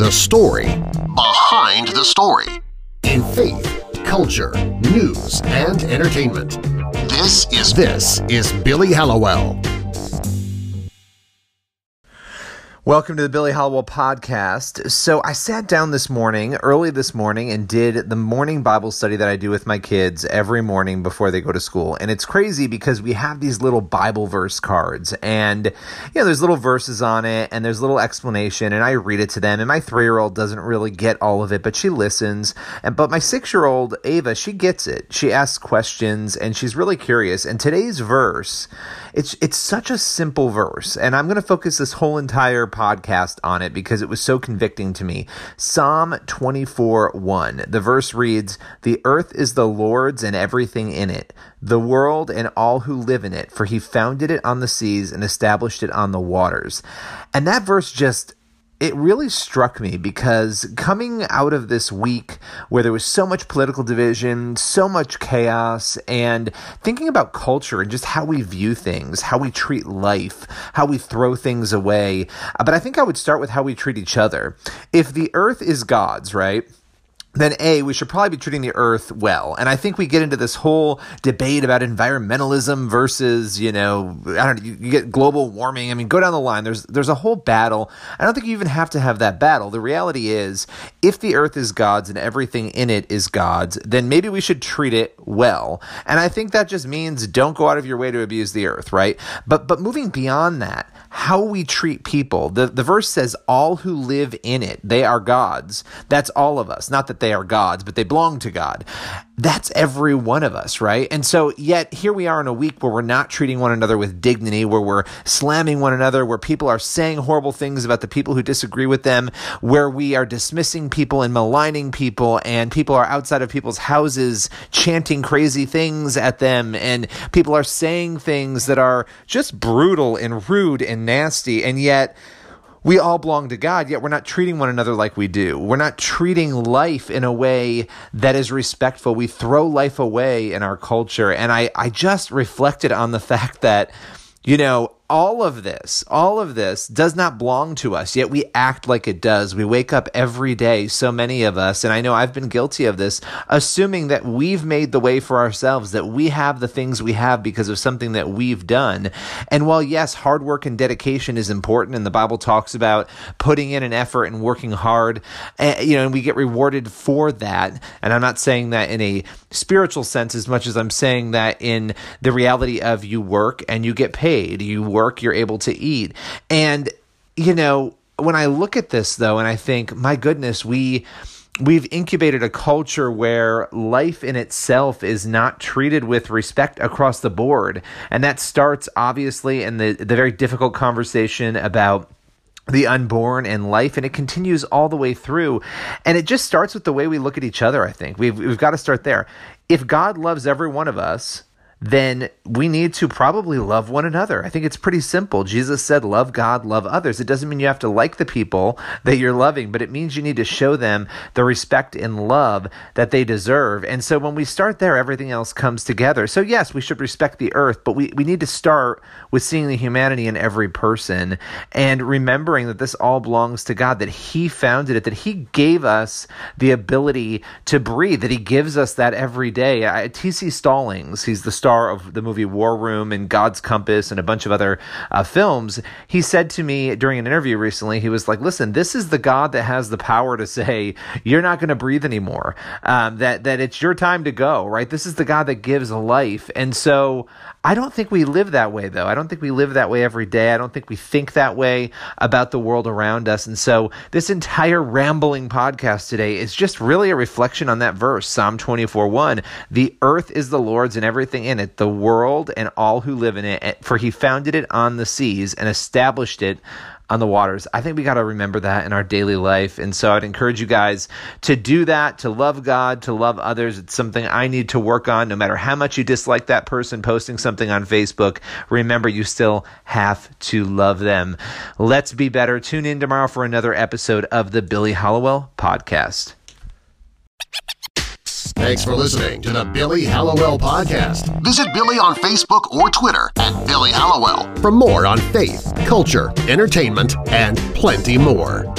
the story behind the story in faith, culture, news, and entertainment. This is this is Billy Hallowell. Welcome to the Billy Hallowell podcast. So, I sat down this morning, early this morning, and did the morning Bible study that I do with my kids every morning before they go to school. And it's crazy because we have these little Bible verse cards, and you know, there's little verses on it, and there's little explanation, and I read it to them. And my three year old doesn't really get all of it, but she listens. And but my six year old Ava, she gets it. She asks questions, and she's really curious. And today's verse, it's it's such a simple verse, and I'm going to focus this whole entire podcast on it because it was so convicting to me. Psalm 24 1. The verse reads, The earth is the Lord's and everything in it, the world and all who live in it, for he founded it on the seas and established it on the waters. And that verse just it really struck me because coming out of this week where there was so much political division, so much chaos, and thinking about culture and just how we view things, how we treat life, how we throw things away. Uh, but I think I would start with how we treat each other. If the earth is God's, right? Then A, we should probably be treating the earth well. And I think we get into this whole debate about environmentalism versus, you know, I don't know, you, get global warming. I mean, go down the line. There's there's a whole battle. I don't think you even have to have that battle. The reality is, if the earth is God's and everything in it is God's, then maybe we should treat it well. And I think that just means don't go out of your way to abuse the earth, right? But but moving beyond that, how we treat people. The, the verse says, All who live in it, they are God's. That's all of us. Not that they are God's, but they belong to God. That's every one of us, right? And so, yet, here we are in a week where we're not treating one another with dignity, where we're slamming one another, where people are saying horrible things about the people who disagree with them, where we are dismissing people and maligning people, and people are outside of people's houses chanting crazy things at them, and people are saying things that are just brutal and rude and nasty, and yet we all belong to God, yet we're not treating one another like we do. We're not treating life in a way that is respectful. We throw life away in our culture. And I, I just reflected on the fact that, you know, all of this, all of this does not belong to us, yet we act like it does. We wake up every day, so many of us, and I know I've been guilty of this, assuming that we've made the way for ourselves, that we have the things we have because of something that we've done. And while, yes, hard work and dedication is important, and the Bible talks about putting in an effort and working hard, and, you know, and we get rewarded for that. And I'm not saying that in a spiritual sense as much as I'm saying that in the reality of you work and you get paid. You work work, you're able to eat. And, you know, when I look at this though, and I think, my goodness, we we've incubated a culture where life in itself is not treated with respect across the board. And that starts obviously in the, the very difficult conversation about the unborn and life and it continues all the way through and it just starts with the way we look at each other i think we've, we've got to start there if god loves every one of us then we need to probably love one another. I think it's pretty simple. Jesus said, Love God, love others. It doesn't mean you have to like the people that you're loving, but it means you need to show them the respect and love that they deserve. And so when we start there, everything else comes together. So, yes, we should respect the earth, but we, we need to start with seeing the humanity in every person and remembering that this all belongs to God, that He founded it, that He gave us the ability to breathe, that He gives us that every day. T.C. Stallings, he's the star star of the movie War Room and God's Compass and a bunch of other uh, films, he said to me during an interview recently, he was like, "Listen, this is the God that has the power to say you're not going to breathe anymore. Um, that that it's your time to go. Right? This is the God that gives life." And so I don't think we live that way, though. I don't think we live that way every day. I don't think we think that way about the world around us. And so, this entire rambling podcast today is just really a reflection on that verse, Psalm 24 1. The earth is the Lord's and everything in it, the world and all who live in it, for he founded it on the seas and established it on the waters. I think we got to remember that in our daily life. And so I'd encourage you guys to do that, to love God, to love others. It's something I need to work on. No matter how much you dislike that person posting something on Facebook, remember you still have to love them. Let's be better. Tune in tomorrow for another episode of the Billy Hallowell podcast. Thanks for listening to the Billy Hallowell Podcast. Visit Billy on Facebook or Twitter at Billy Hallowell for more on faith, culture, entertainment, and plenty more.